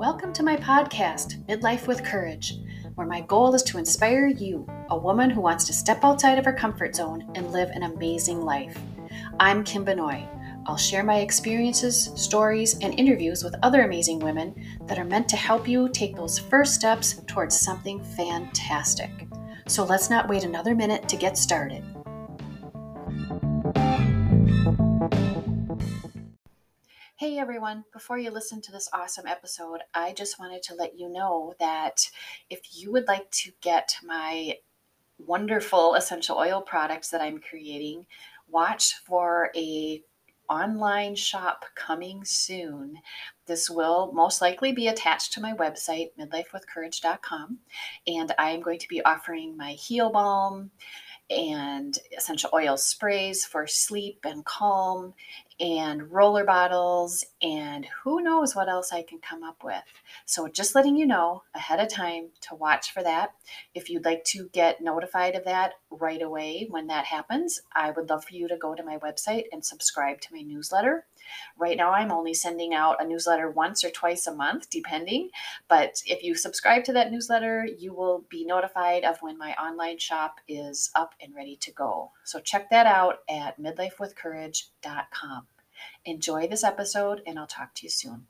Welcome to my podcast, Midlife with Courage, where my goal is to inspire you, a woman who wants to step outside of her comfort zone and live an amazing life. I'm Kim Benoit. I'll share my experiences, stories, and interviews with other amazing women that are meant to help you take those first steps towards something fantastic. So let's not wait another minute to get started. Hey everyone, before you listen to this awesome episode, I just wanted to let you know that if you would like to get my wonderful essential oil products that I'm creating, watch for a online shop coming soon. This will most likely be attached to my website, midlifewithcourage.com, and I am going to be offering my heel balm and essential oil sprays for sleep and calm and roller bottles and who knows what else I can come up with. So just letting you know ahead of time to watch for that. If you'd like to get notified of that right away when that happens, I would love for you to go to my website and subscribe to my newsletter. Right now, I'm only sending out a newsletter once or twice a month, depending. But if you subscribe to that newsletter, you will be notified of when my online shop is up and ready to go. So check that out at midlifewithcourage.com. Enjoy this episode, and I'll talk to you soon.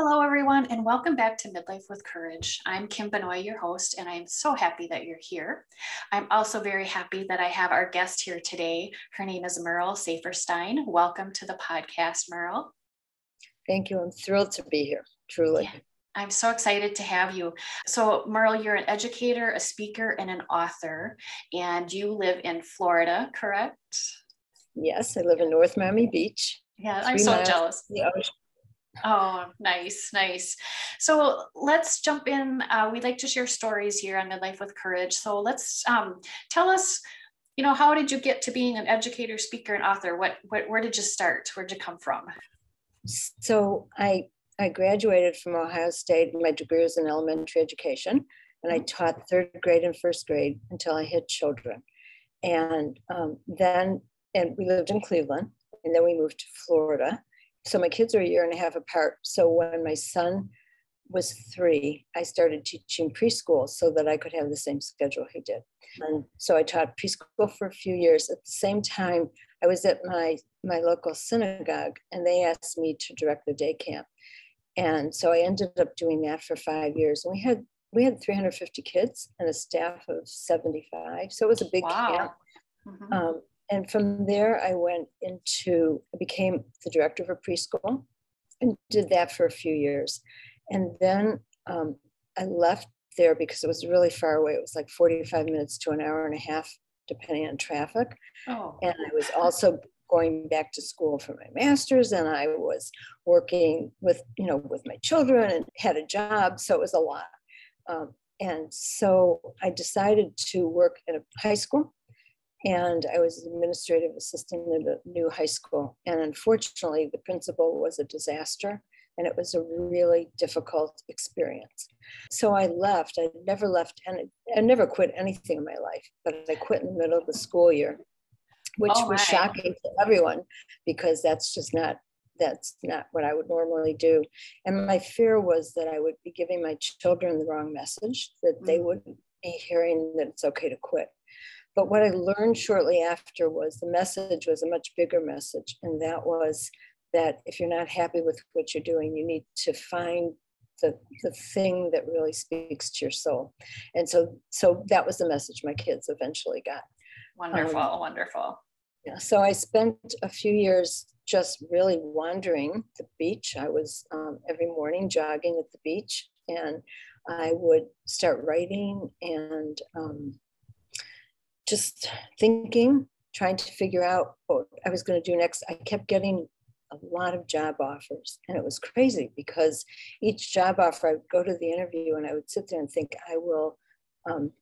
Hello, everyone, and welcome back to Midlife with Courage. I'm Kim Benoit, your host, and I'm so happy that you're here. I'm also very happy that I have our guest here today. Her name is Merle Saferstein. Welcome to the podcast, Merle. Thank you. I'm thrilled to be here, truly. Yeah, I'm so excited to have you. So, Merle, you're an educator, a speaker, and an author, and you live in Florida, correct? Yes, I live in North Miami Beach. Yeah, I'm so jealous. Oh, nice, nice. So let's jump in. Uh, we like to share stories here on Midlife with Courage. So let's um, tell us, you know, how did you get to being an educator, speaker, and author? What, what, where did you start? Where'd you come from? So I, I graduated from Ohio State. My degree was in elementary education, and I taught third grade and first grade until I hit children. And um, then, and we lived in Cleveland, and then we moved to Florida so my kids are a year and a half apart. So when my son was three, I started teaching preschool so that I could have the same schedule he did. And so I taught preschool for a few years. At the same time, I was at my my local synagogue and they asked me to direct the day camp. And so I ended up doing that for five years. And we had we had 350 kids and a staff of 75. So it was a big wow. camp. Mm-hmm. Um, and from there, I went into, I became the director of a preschool and did that for a few years. And then um, I left there because it was really far away. It was like 45 minutes to an hour and a half, depending on traffic. Oh. And I was also going back to school for my master's and I was working with, you know, with my children and had a job. So it was a lot. Um, and so I decided to work at a high school and I was administrative assistant at a new high school. And unfortunately, the principal was a disaster and it was a really difficult experience. So I left. I never left, and I never quit anything in my life, but I quit in the middle of the school year, which oh, was shocking to everyone because that's just not that's not what I would normally do. And my fear was that I would be giving my children the wrong message, that they mm. would be hearing that it's okay to quit. But what I learned shortly after was the message was a much bigger message. And that was that if you're not happy with what you're doing, you need to find the, the thing that really speaks to your soul. And so, so that was the message my kids eventually got. Wonderful, um, wonderful. Yeah. So I spent a few years just really wandering the beach. I was um, every morning jogging at the beach and I would start writing and um, just thinking, trying to figure out what I was going to do next. I kept getting a lot of job offers, and it was crazy because each job offer, I would go to the interview and I would sit there and think, I will um,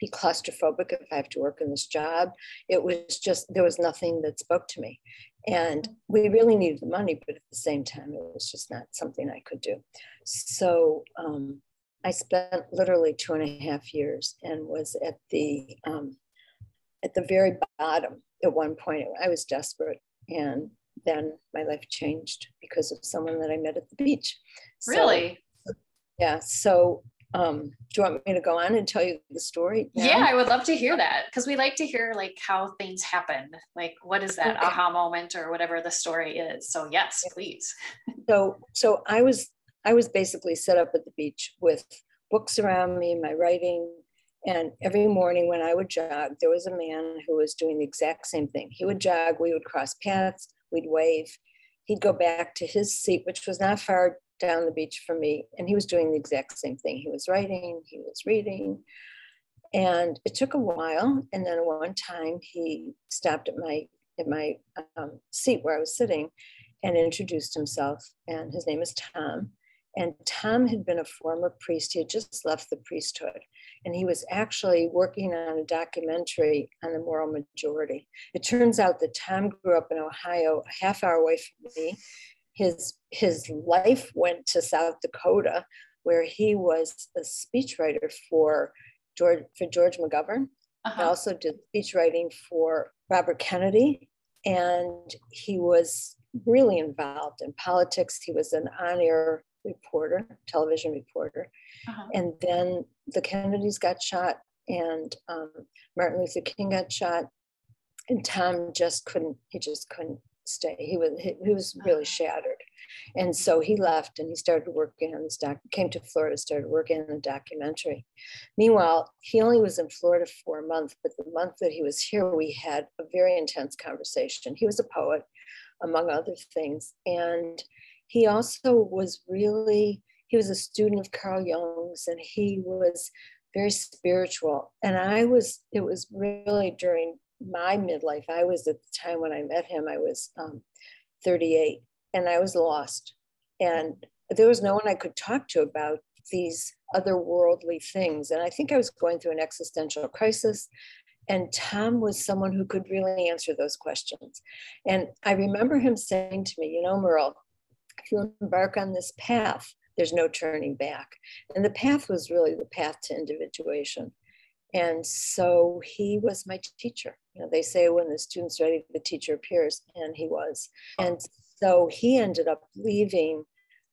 be claustrophobic if I have to work in this job. It was just, there was nothing that spoke to me. And we really needed the money, but at the same time, it was just not something I could do. So um, I spent literally two and a half years and was at the um, at the very bottom at one point. I was desperate and then my life changed because of someone that I met at the beach. Really? So, yeah. So um, do you want me to go on and tell you the story? Now? Yeah, I would love to hear that because we like to hear like how things happen. Like what is that okay. aha moment or whatever the story is. So yes, please. So so I was I was basically set up at the beach with books around me, my writing, and every morning when I would jog, there was a man who was doing the exact same thing. He would jog, we would cross paths, we'd wave. He'd go back to his seat, which was not far down the beach from me, and he was doing the exact same thing. He was writing, he was reading. And it took a while. And then one time he stopped at my at my um, seat where I was sitting and introduced himself. And his name is Tom. And Tom had been a former priest. He had just left the priesthood. And he was actually working on a documentary on the moral majority. It turns out that Tom grew up in Ohio, a half hour away from me. His, his life went to South Dakota, where he was a speechwriter for George, for George McGovern. Uh-huh. He also did speech writing for Robert Kennedy. And he was really involved in politics. He was an on air reporter, television reporter. Uh-huh. And then the Kennedys got shot, and um, Martin Luther King got shot, and Tom just couldn't. He just couldn't stay. He was he, he was really uh-huh. shattered, and so he left and he started working on this doc. Came to Florida, started working on the documentary. Meanwhile, he only was in Florida for a month, but the month that he was here, we had a very intense conversation. He was a poet, among other things, and he also was really, he was a student of Carl Jung's and he was very spiritual. And I was, it was really during my midlife, I was at the time when I met him, I was um, 38 and I was lost. And there was no one I could talk to about these otherworldly things. And I think I was going through an existential crisis. And Tom was someone who could really answer those questions. And I remember him saying to me, You know, Merle, you embark on this path, there's no turning back. And the path was really the path to individuation. And so he was my teacher. You know, they say when the student's ready, the teacher appears, and he was. And so he ended up leaving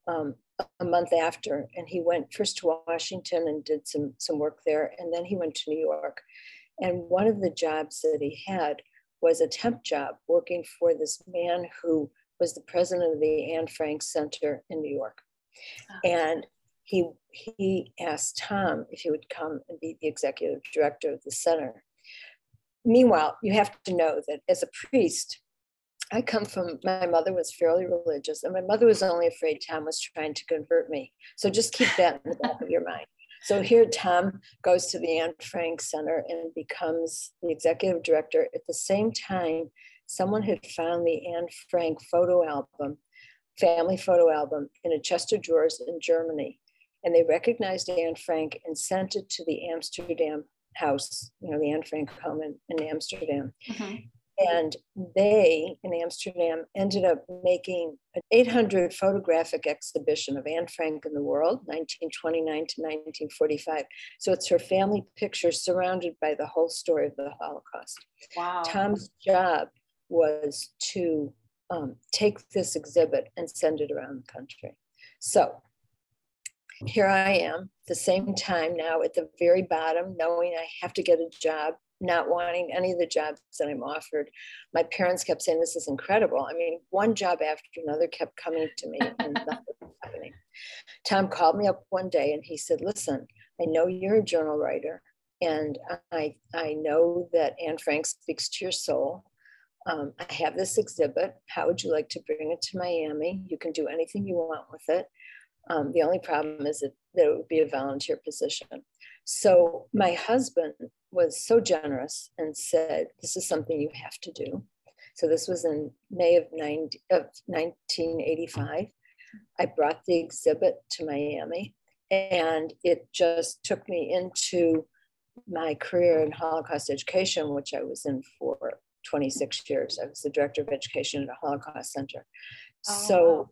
um, a month after, and he went first to Washington and did some some work there, and then he went to New York. And one of the jobs that he had was a temp job working for this man who was the president of the Anne Frank Center in New York. Oh. And he, he asked Tom if he would come and be the executive director of the center. Meanwhile, you have to know that as a priest, I come from my mother was fairly religious, and my mother was only afraid Tom was trying to convert me. So just keep that in the back of your mind. So here Tom goes to the Anne Frank Center and becomes the executive director. At the same time, someone had found the Anne Frank photo album, family photo album, in a chest of drawers in Germany. And they recognized Anne Frank and sent it to the Amsterdam house, you know, the Anne Frank home in, in Amsterdam. Mm-hmm. And they in Amsterdam ended up making an 800 photographic exhibition of Anne Frank in the world, 1929 to 1945. So it's her family picture surrounded by the whole story of the Holocaust. Wow. Tom's job was to um, take this exhibit and send it around the country. So here I am, the same time now at the very bottom, knowing I have to get a job, not wanting any of the jobs that I'm offered. My parents kept saying, This is incredible. I mean, one job after another kept coming to me and nothing was happening. Tom called me up one day and he said, Listen, I know you're a journal writer, and I, I know that Anne Frank speaks to your soul um, I have this exhibit. How would you like to bring it to Miami? You can do anything you want with it. Um, the only problem is that, it would be a volunteer position. So my husband was so generous and said, This is something you have to do. So this was in May of, 90, of 1985. I brought the exhibit to Miami and it just took me into my career in Holocaust education, which I was in for 26 years. I was the director of education at a Holocaust center. Oh, so, wow.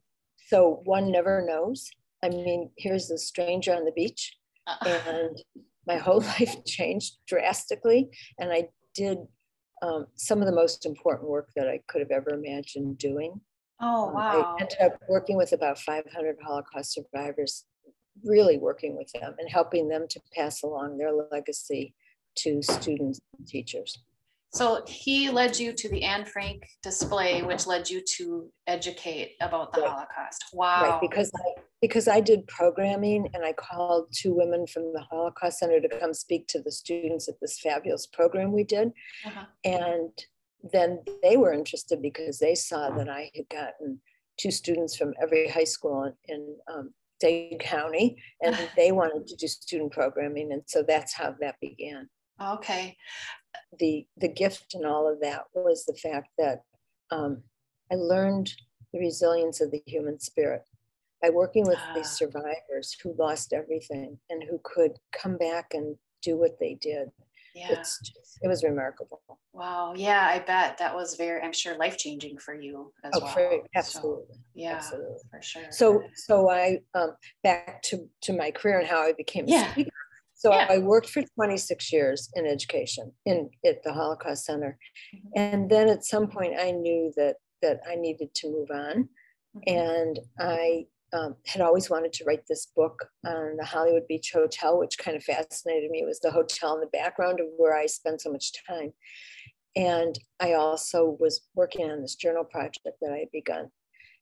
so one never knows. I mean, here's a stranger on the beach, uh and my whole life changed drastically. And I did um, some of the most important work that I could have ever imagined doing. Oh, wow. I ended up working with about 500 Holocaust survivors, really working with them and helping them to pass along their legacy to students and teachers. So he led you to the Anne Frank display, which led you to educate about the right. Holocaust. Wow. Right, because I because I did programming and I called two women from the Holocaust Center to come speak to the students at this fabulous program we did. Uh-huh. And then they were interested because they saw that I had gotten two students from every high school in, in um, Dade County, and they wanted to do student programming, and so that's how that began. Okay. The the gift in all of that was the fact that um, I learned the resilience of the human spirit by working with these ah. survivors who lost everything and who could come back and do what they did yeah. it's just, it was remarkable. Wow. Yeah, I bet that was very, I'm sure life changing for you as oh, well. For, absolutely. So, yeah, absolutely. for sure. So, so I, um, back to, to my career and how I became yeah. a speaker. So yeah. I worked for 26 years in education in at the Holocaust Center. Mm-hmm. And then at some point I knew that that I needed to move on. Mm-hmm. And I um, had always wanted to write this book on the Hollywood Beach Hotel, which kind of fascinated me. It was the hotel in the background of where I spent so much time. And I also was working on this journal project that I had begun.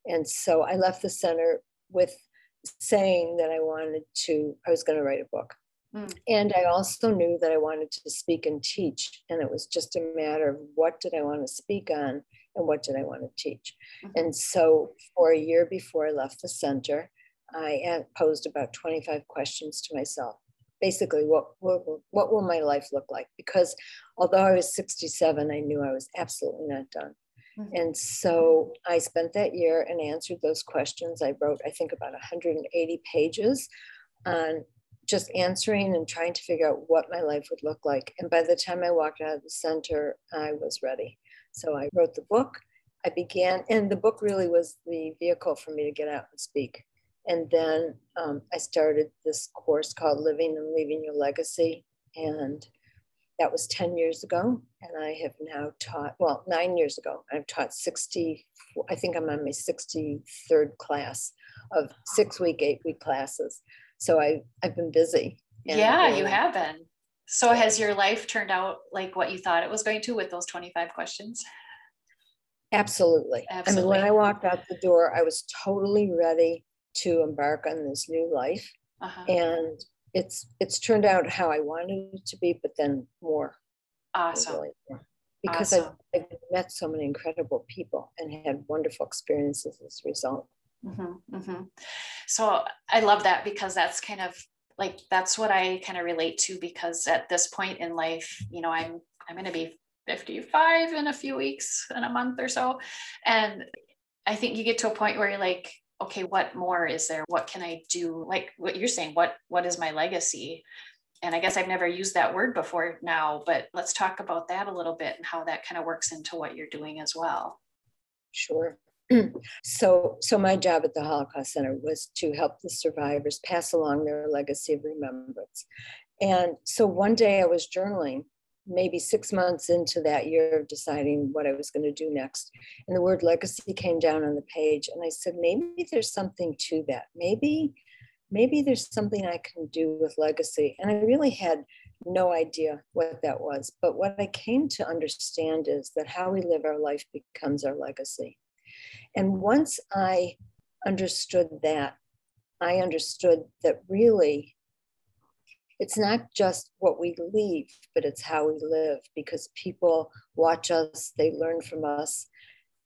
And so I left the center with saying that I wanted to, I was going to write a book. Mm. And I also knew that I wanted to speak and teach. And it was just a matter of what did I want to speak on and what did I want to teach. Mm-hmm. And so for a year before I left the center, I posed about 25 questions to myself. Basically, what, what, what will my life look like? Because although I was 67, I knew I was absolutely not done. Mm-hmm. And so I spent that year and answered those questions. I wrote, I think, about 180 pages on just answering and trying to figure out what my life would look like. And by the time I walked out of the center, I was ready. So I wrote the book. I began, and the book really was the vehicle for me to get out and speak. And then um, I started this course called Living and Leaving Your Legacy. And that was 10 years ago. And I have now taught, well, nine years ago, I've taught 60, I think I'm on my 63rd class of six week, eight week classes. So I, I've been busy. yeah, you have been. So has your life turned out like what you thought it was going to with those 25 questions? Absolutely. Absolutely. I mean, when I walked out the door, I was totally ready to embark on this new life. Uh-huh. And it's it's turned out how I wanted it to be, but then more. Awesome. Really more. Because awesome. I've, I've, met so many incredible people and had wonderful experiences as a result. Mm-hmm, mm-hmm. So I love that because that's kind of like that's what I kind of relate to because at this point in life, you know, I'm I'm going to be 55 in a few weeks in a month or so and I think you get to a point where you're like okay, what more is there? What can I do? Like what you're saying, what what is my legacy? And I guess I've never used that word before now, but let's talk about that a little bit and how that kind of works into what you're doing as well. Sure. so, so my job at the Holocaust Center was to help the survivors pass along their legacy of remembrance. And so one day I was journaling, maybe six months into that year of deciding what I was going to do next. And the word legacy came down on the page. And I said, maybe there's something to that. Maybe, maybe there's something I can do with legacy. And I really had no idea what that was. But what I came to understand is that how we live our life becomes our legacy. And once I understood that, I understood that really it's not just what we leave, but it's how we live because people watch us, they learn from us.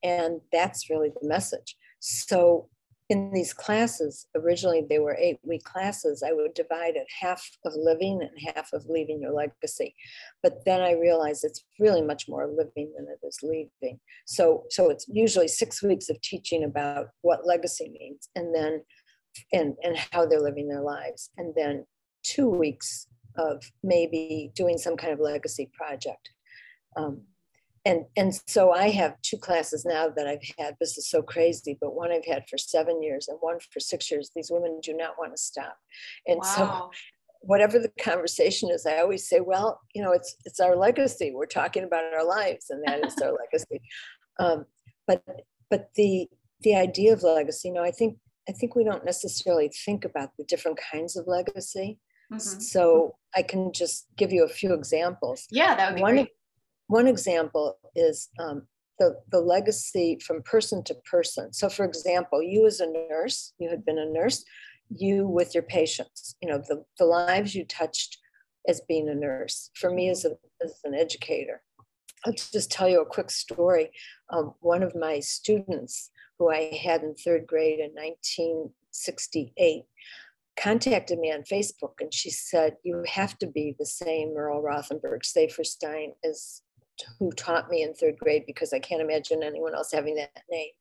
And that's really the message. So in these classes, originally they were eight week classes, I would divide it half of living and half of leaving your legacy. But then I realized it's really much more living than it is leaving. So, so it's usually six weeks of teaching about what legacy means and then and, and how they're living their lives. And then two weeks of maybe doing some kind of legacy project. Um, and and so I have two classes now that I've had. This is so crazy, but one I've had for seven years and one for six years. These women do not want to stop, and wow. so whatever the conversation is, I always say, well, you know, it's it's our legacy. We're talking about our lives, and that is our legacy. Um, but but the the idea of legacy, you know, I think I think we don't necessarily think about the different kinds of legacy. Mm-hmm. So I can just give you a few examples. Yeah, that would be one, great. One example is um, the, the legacy from person to person. So, for example, you as a nurse, you had been a nurse, you with your patients, you know, the, the lives you touched as being a nurse. For me as, a, as an educator, I'll just tell you a quick story. Um, one of my students, who I had in third grade in 1968, contacted me on Facebook and she said, You have to be the same Merle Rothenberg Saferstein as who taught me in third grade because I can't imagine anyone else having that name.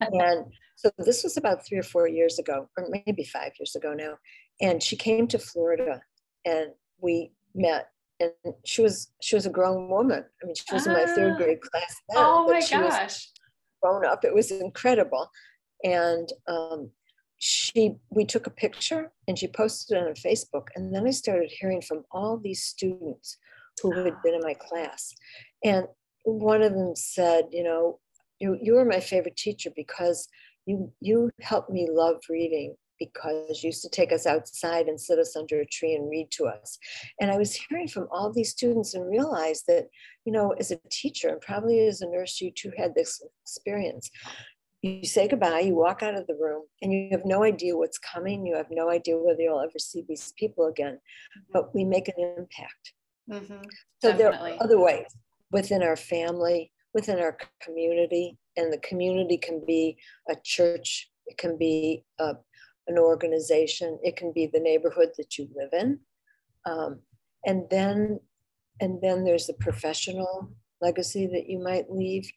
and so this was about three or four years ago, or maybe five years ago now. And she came to Florida and we met. And she was she was a grown woman. I mean, she was in my third ah. grade class then. Oh my gosh. grown up. It was incredible. And um, she we took a picture and she posted it on Facebook. And then I started hearing from all these students who had been in my class. And one of them said, you know, you, you were my favorite teacher because you you helped me love reading because you used to take us outside and sit us under a tree and read to us. And I was hearing from all these students and realized that, you know, as a teacher and probably as a nurse, you too had this experience. You say goodbye, you walk out of the room, and you have no idea what's coming. You have no idea whether you'll ever see these people again, but we make an impact. Mm-hmm. So Definitely. there are other ways within our family, within our community, and the community can be a church, it can be a, an organization, it can be the neighborhood that you live in, um, and then and then there's the professional legacy that you might leave.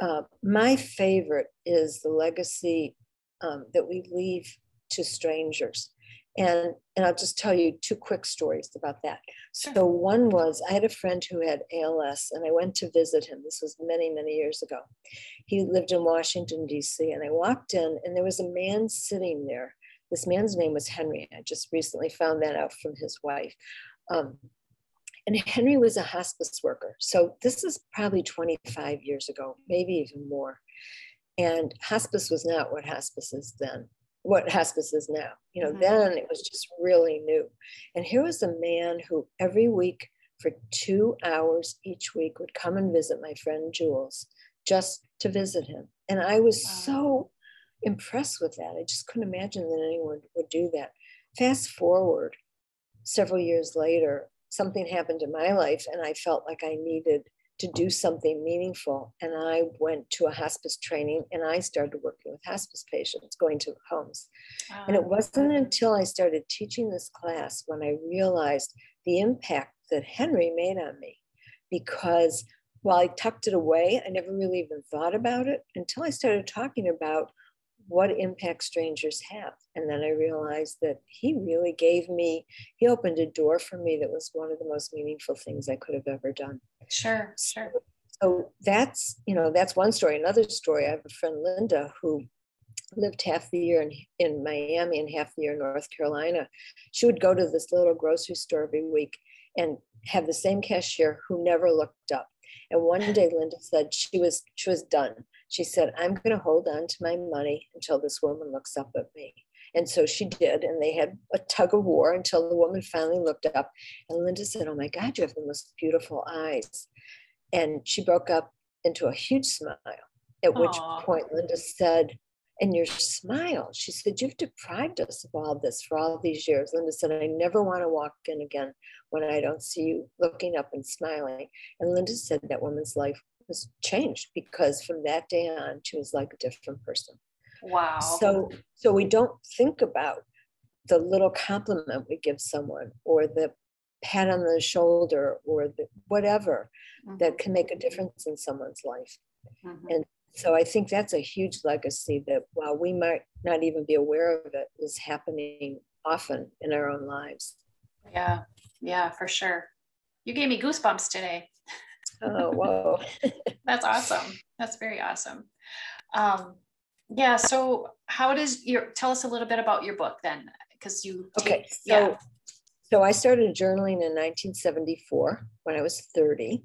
Uh, my favorite is the legacy um, that we leave to strangers. And, and I'll just tell you two quick stories about that. So, one was I had a friend who had ALS, and I went to visit him. This was many, many years ago. He lived in Washington, D.C., and I walked in, and there was a man sitting there. This man's name was Henry. I just recently found that out from his wife. Um, and Henry was a hospice worker. So, this is probably 25 years ago, maybe even more. And hospice was not what hospice is then what hospice is now. You know, mm-hmm. then it was just really new. And here was a man who every week for two hours each week would come and visit my friend Jules just to visit him. And I was wow. so impressed with that. I just couldn't imagine that anyone would do that. Fast forward several years later, something happened in my life, and I felt like I needed to do something meaningful. And I went to a hospice training and I started working with hospice patients, going to homes. And it wasn't until I started teaching this class when I realized the impact that Henry made on me. Because while I tucked it away, I never really even thought about it until I started talking about what impact strangers have. And then I realized that he really gave me, he opened a door for me that was one of the most meaningful things I could have ever done. Sure, sure. So that's, you know, that's one story. Another story, I have a friend, Linda, who lived half the year in, in Miami and half the year in North Carolina. She would go to this little grocery store every week and have the same cashier who never looked up. And one day Linda said she was she was done she said, I'm going to hold on to my money until this woman looks up at me. And so she did. And they had a tug of war until the woman finally looked up. And Linda said, Oh my God, you have the most beautiful eyes. And she broke up into a huge smile, at Aww. which point Linda said, and your smile. She said, You've deprived us of all this for all these years. Linda said, I never want to walk in again when I don't see you looking up and smiling. And Linda said that woman's life was changed because from that day on she was like a different person. Wow. So so we don't think about the little compliment we give someone or the pat on the shoulder or the whatever mm-hmm. that can make a difference in someone's life. Mm-hmm. and so i think that's a huge legacy that while we might not even be aware of it is happening often in our own lives. Yeah. Yeah for sure. You gave me goosebumps today oh, whoa. That's awesome. That's very awesome. Um, yeah. So, how does your tell us a little bit about your book then? Because you take, okay. So, yeah. so I started journaling in 1974 when I was 30,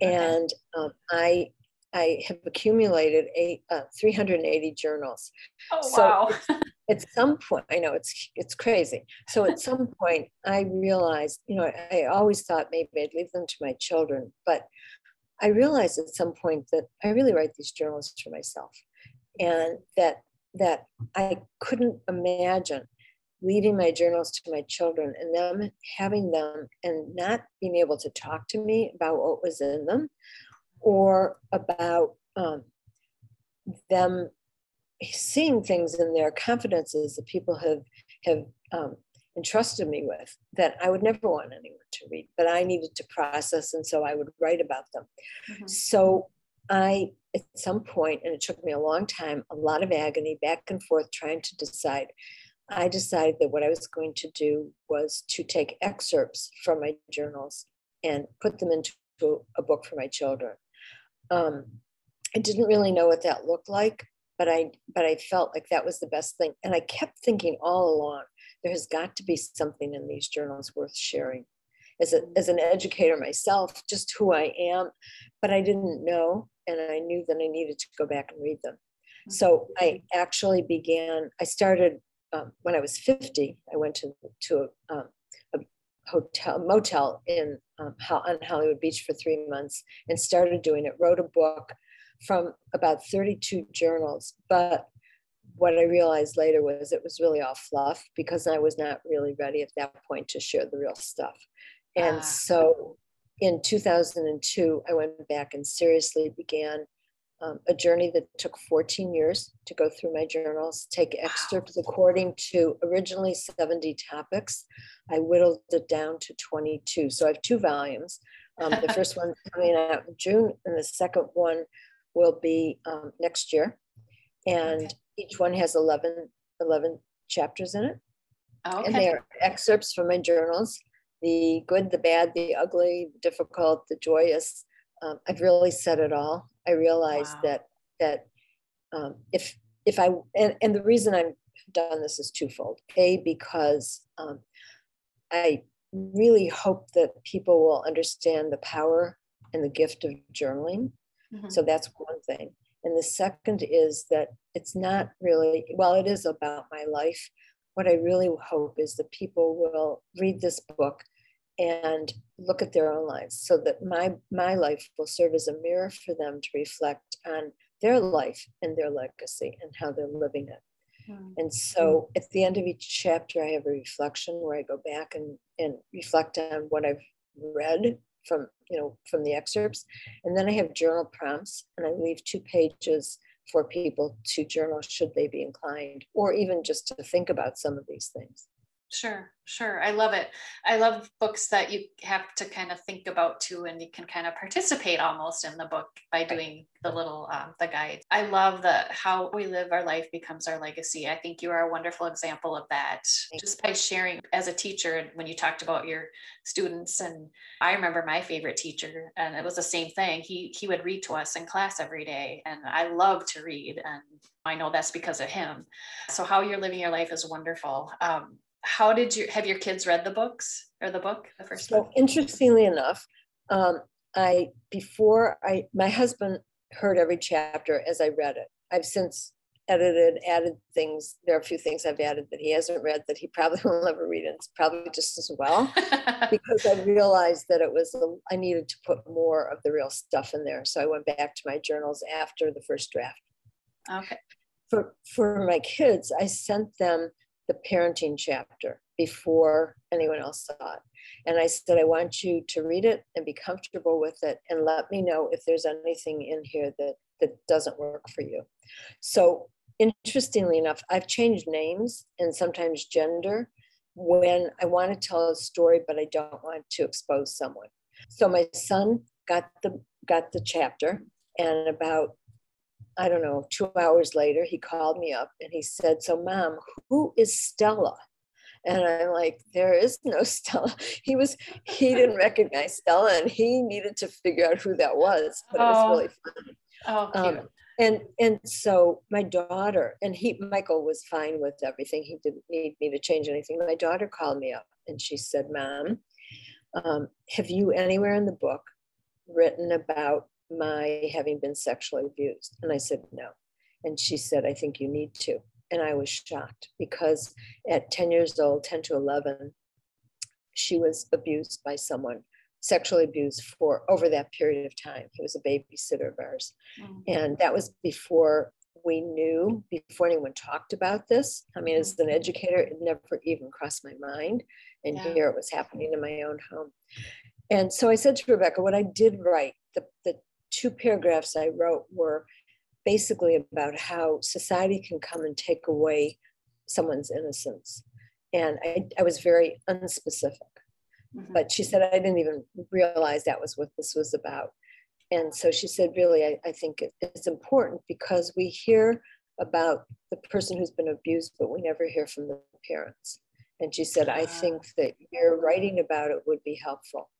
and um, I I have accumulated eight, uh, 380 journals. Oh, so wow. at some point, I know it's it's crazy. So at some point, I realized, you know, I, I always thought maybe I'd leave them to my children, but I realized at some point that I really write these journals for myself, and that that I couldn't imagine leaving my journals to my children and them having them and not being able to talk to me about what was in them or about um, them seeing things in their confidences that people have have um, entrusted me with that I would never want anyone to read, but I needed to process, and so I would write about them. Mm-hmm. So I, at some point, and it took me a long time, a lot of agony, back and forth, trying to decide. I decided that what I was going to do was to take excerpts from my journals and put them into a book for my children. Um, I didn't really know what that looked like, but I but I felt like that was the best thing. And I kept thinking all along, there has got to be something in these journals worth sharing. As, a, as an educator myself, just who I am, but I didn't know, and I knew that I needed to go back and read them. So I actually began. I started um, when I was 50. I went to to a, um, a hotel motel in um, on Hollywood Beach for three months and started doing it. Wrote a book from about 32 journals. But what I realized later was it was really all fluff because I was not really ready at that point to share the real stuff. And ah. so in 2002, I went back and seriously began um, a journey that took 14 years to go through my journals, take excerpts according to originally 70 topics. I whittled it down to 22. So I have two volumes. Um, the first one coming out in June, and the second one will be um, next year. And okay. each one has 11, 11 chapters in it. okay. And they are excerpts from my journals the good, the bad, the ugly, the difficult, the joyous. Um, I've really said it all. I realized wow. that that um, if if I and, and the reason I've done this is twofold. A because um, I really hope that people will understand the power and the gift of journaling Mm-hmm. So that's one thing. And the second is that it's not really, well, it is about my life. What I really hope is that people will read this book and look at their own lives so that my my life will serve as a mirror for them to reflect on their life and their legacy and how they're living it. Mm-hmm. And so at the end of each chapter, I have a reflection where I go back and, and reflect on what I've read from you know from the excerpts and then i have journal prompts and i leave two pages for people to journal should they be inclined or even just to think about some of these things Sure, sure. I love it. I love books that you have to kind of think about too, and you can kind of participate almost in the book by doing the little um, the guide. I love that how we live our life becomes our legacy. I think you are a wonderful example of that. Just by sharing as a teacher, when you talked about your students, and I remember my favorite teacher, and it was the same thing. He he would read to us in class every day, and I love to read, and I know that's because of him. So how you're living your life is wonderful. Um, how did you have your kids read the books or the book the first so book? interestingly enough um, i before i my husband heard every chapter as i read it. I've since edited added things. There are a few things i've added that he hasn't read that he probably will never read and it's probably just as well because i realized that it was a, i needed to put more of the real stuff in there. So i went back to my journals after the first draft. Okay. For for my kids i sent them the parenting chapter before anyone else saw it. And I said, I want you to read it and be comfortable with it and let me know if there's anything in here that, that doesn't work for you. So, interestingly enough, I've changed names and sometimes gender when I want to tell a story, but I don't want to expose someone. So, my son got the got the chapter and about I don't know, two hours later, he called me up and he said, So, mom, who is Stella? And I'm like, there is no Stella. He was, he didn't recognize Stella and he needed to figure out who that was, but oh. it was really funny. Oh. Um, and and so my daughter and he Michael was fine with everything. He didn't need me to change anything. My daughter called me up and she said, "Mom, um, have you anywhere in the book written about my having been sexually abused? And I said, No. And she said, I think you need to. And I was shocked because at 10 years old, 10 to 11, she was abused by someone, sexually abused for over that period of time. He was a babysitter of ours. Mm-hmm. And that was before we knew, before anyone talked about this. I mean, as an mm-hmm. educator, it never even crossed my mind. And yeah. here it was happening in my own home. And so I said to Rebecca, what I did write, the, the two paragraphs I wrote were basically about how society can come and take away someone's innocence. And I, I was very unspecific. Mm-hmm. But she said, I didn't even realize that was what this was about. And so she said, really, I, I think it, it's important because we hear about the person who's been abused, but we never hear from the parents. And she said, I think that your writing about it would be helpful.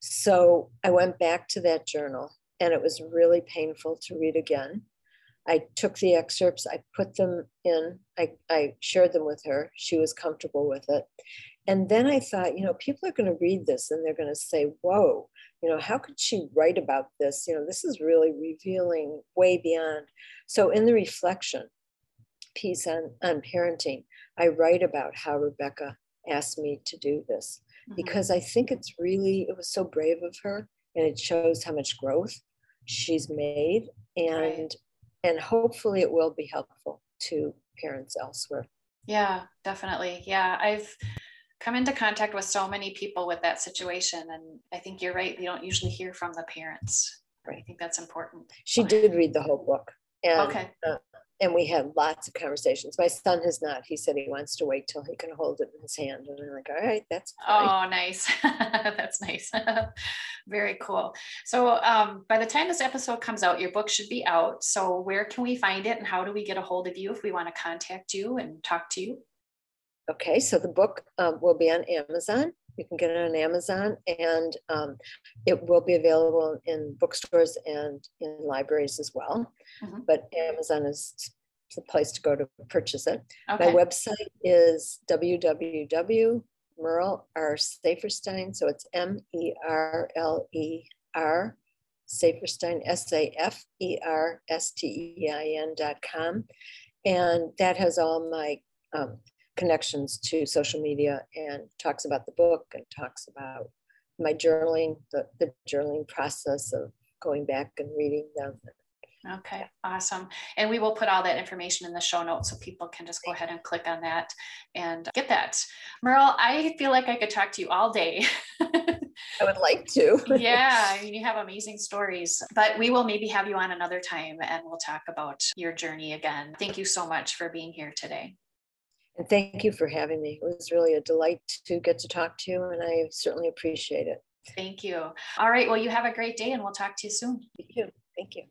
So I went back to that journal and it was really painful to read again. I took the excerpts, I put them in, I, I shared them with her. She was comfortable with it. And then I thought, you know, people are going to read this and they're going to say, whoa, you know, how could she write about this? You know, this is really revealing way beyond. So in the reflection piece on, on parenting, I write about how Rebecca asked me to do this mm-hmm. because I think it's really, it was so brave of her and it shows how much growth she's made and right. and hopefully it will be helpful to parents elsewhere. Yeah definitely. Yeah i've come into contact with so many people with that situation and i think you're right we don't usually hear from the parents. Right. I think that's important. She did read the whole book and okay. Uh, and we had lots of conversations. My son has not. He said he wants to wait till he can hold it in his hand. And I'm like, all right, that's fine. Oh, nice. that's nice. Very cool. So um, by the time this episode comes out, your book should be out. So where can we find it and how do we get a hold of you if we want to contact you and talk to you? Okay, so the book um, will be on Amazon. You can get it on Amazon and um, it will be available in bookstores and in libraries as well. Mm-hmm. But Amazon is the place to go to purchase it. Okay. My website is www. Merle R. Saferstein. So it's M E R L E R Saferstein, S A F E R S T E I N dot com. And that has all my um, connections to social media and talks about the book and talks about my journaling, the, the journaling process of going back and reading them. Okay, awesome. And we will put all that information in the show notes so people can just go ahead and click on that and get that. Merle, I feel like I could talk to you all day. I would like to. yeah, I mean, you have amazing stories, but we will maybe have you on another time and we'll talk about your journey again. Thank you so much for being here today. And thank you for having me. It was really a delight to get to talk to you, and I certainly appreciate it. Thank you. All right. Well, you have a great day, and we'll talk to you soon. Thank you. Thank you.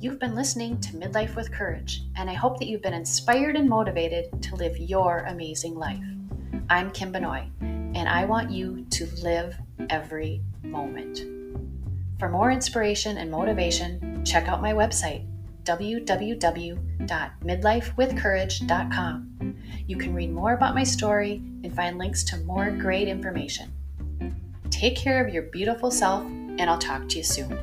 You've been listening to Midlife with Courage, and I hope that you've been inspired and motivated to live your amazing life. I'm Kim Benoit, and I want you to live every moment. For more inspiration and motivation, check out my website, www.midlifewithcourage.com. You can read more about my story and find links to more great information. Take care of your beautiful self, and I'll talk to you soon.